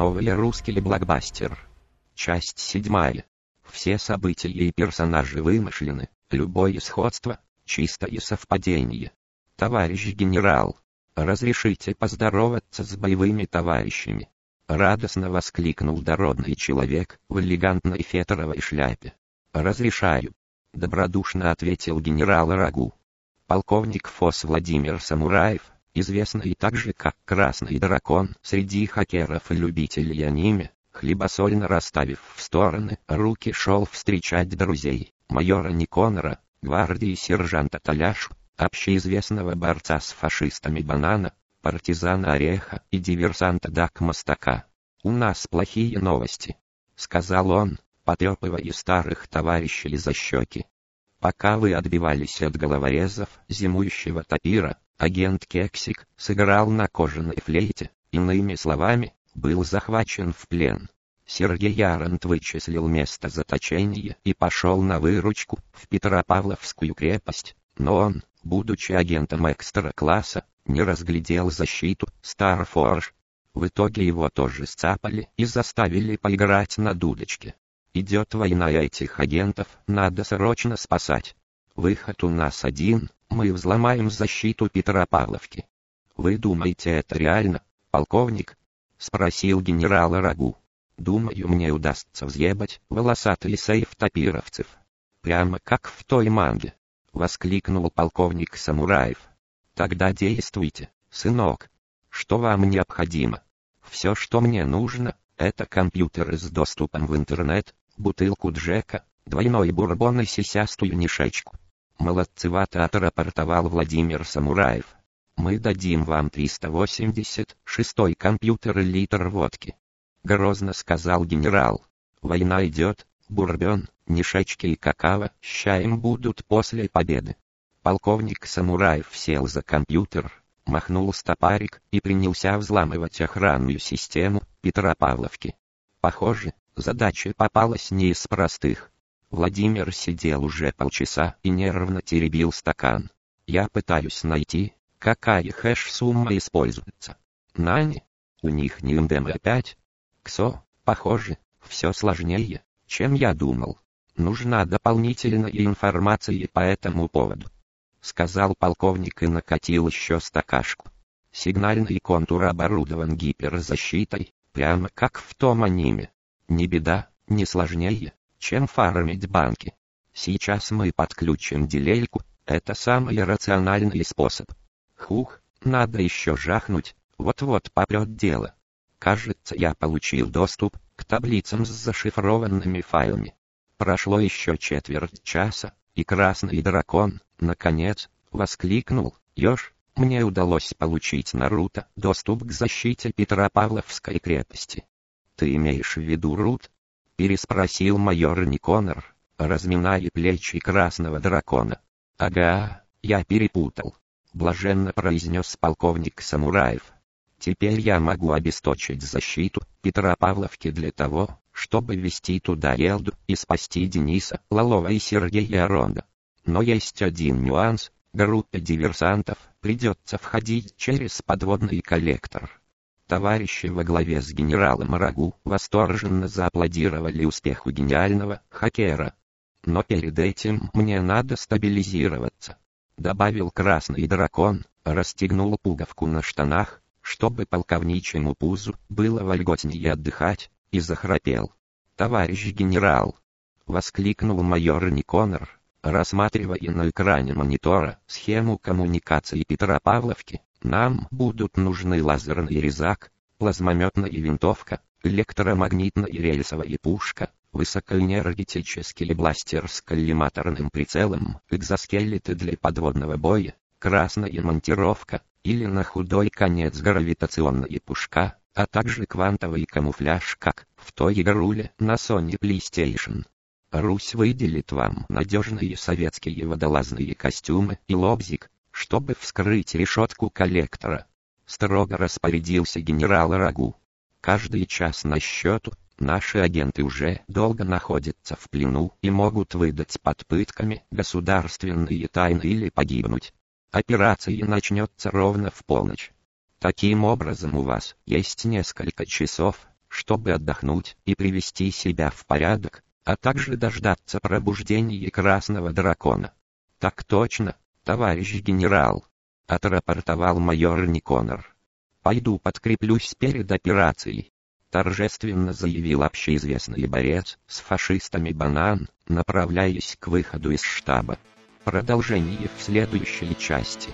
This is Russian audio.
Новый русский блокбастер. Часть седьмая. Все события и персонажи вымышлены, любое сходство – чистое совпадение. Товарищ генерал, разрешите поздороваться с боевыми товарищами. Радостно воскликнул дородный человек в элегантной фетровой шляпе. «Разрешаю», — добродушно ответил генерал Рагу. Полковник ФОС Владимир Самураев, известный также как Красный Дракон среди хакеров и любителей аниме, хлебосольно расставив в стороны руки шел встречать друзей, майора Никонора, гвардии сержанта Таляшу, общеизвестного борца с фашистами Банана, партизана Ореха и диверсанта Дак Мостака. «У нас плохие новости», — сказал он, потрепывая старых товарищей за щеки. Пока вы отбивались от головорезов, зимующего тапира, агент Кексик сыграл на кожаной флейте, иными словами, был захвачен в плен. Сергей Арант вычислил место заточения и пошел на выручку в Петропавловскую крепость, но он, будучи агентом экстра-класса, не разглядел защиту Старфорж. В итоге его тоже сцапали и заставили поиграть на дудочке. Идет война этих агентов, надо срочно спасать. Выход у нас один, мы взломаем защиту Петропавловки. Вы думаете это реально, полковник? Спросил генерал Рагу. Думаю, мне удастся взъебать волосатый сейф топировцев. Прямо как в той манге. Воскликнул полковник Самураев. Тогда действуйте, сынок. Что вам необходимо? Все, что мне нужно, это компьютеры с доступом в интернет, бутылку Джека, двойной бурбон и сисястую нишечку. Молодцевато отрапортовал Владимир Самураев. Мы дадим вам 386 компьютер и литр водки. Грозно сказал генерал. Война идет, бурбон, нишечки и какао с чаем будут после победы. Полковник Самураев сел за компьютер, махнул стопарик и принялся взламывать охранную систему Петропавловки. Похоже, задача попалась не из простых. Владимир сидел уже полчаса и нервно теребил стакан. Я пытаюсь найти, какая хэш-сумма используется. Нани? У них не МДМ-5? КСО? Похоже, все сложнее, чем я думал. Нужна дополнительная информация по этому поводу сказал полковник и накатил еще стакашку. Сигнальный контур оборудован гиперзащитой, прямо как в том аниме. Не беда, не сложнее, чем фармить банки. Сейчас мы подключим дилейку, это самый рациональный способ. Хух, надо еще жахнуть, вот-вот попрет дело. Кажется, я получил доступ к таблицам с зашифрованными файлами. Прошло еще четверть часа, и красный дракон, наконец, воскликнул, Ёж, мне удалось получить Наруто доступ к защите Петропавловской крепости. Ты имеешь в виду Рут? Переспросил майор Никонор, разминая плечи красного дракона. Ага, я перепутал. Блаженно произнес полковник Самураев. Теперь я могу обесточить защиту Петропавловки для того, чтобы вести туда Елду и спасти Дениса, Лолова и Сергея Ронда. Но есть один нюанс, группе диверсантов придется входить через подводный коллектор. Товарищи во главе с генералом Рагу восторженно зааплодировали успеху гениального хакера. Но перед этим мне надо стабилизироваться. Добавил красный дракон, расстегнул пуговку на штанах, чтобы полковничьему пузу было вольготнее отдыхать, и захрапел. «Товарищ генерал!» — воскликнул майор Никонор, рассматривая на экране монитора схему коммуникации Петропавловки. «Нам будут нужны лазерный резак, плазмометная винтовка, электромагнитная рельсовая пушка, высокоэнергетический бластер с коллиматорным прицелом, экзоскелеты для подводного боя, красная монтировка, или на худой конец гравитационная пушка, а также квантовый камуфляж, как в той игруле на Sony PlayStation. Русь выделит вам надежные советские водолазные костюмы и лобзик, чтобы вскрыть решетку коллектора. Строго распорядился генерал Рагу. Каждый час на счету, наши агенты уже долго находятся в плену и могут выдать под пытками государственные тайны или погибнуть. Операция начнется ровно в полночь. Таким образом у вас есть несколько часов, чтобы отдохнуть и привести себя в порядок, а также дождаться пробуждения красного дракона. Так точно, товарищ генерал, отрапортовал майор Никонор. Пойду подкреплюсь перед операцией. Торжественно заявил общеизвестный борец с фашистами Банан, направляясь к выходу из штаба. Продолжение в следующей части.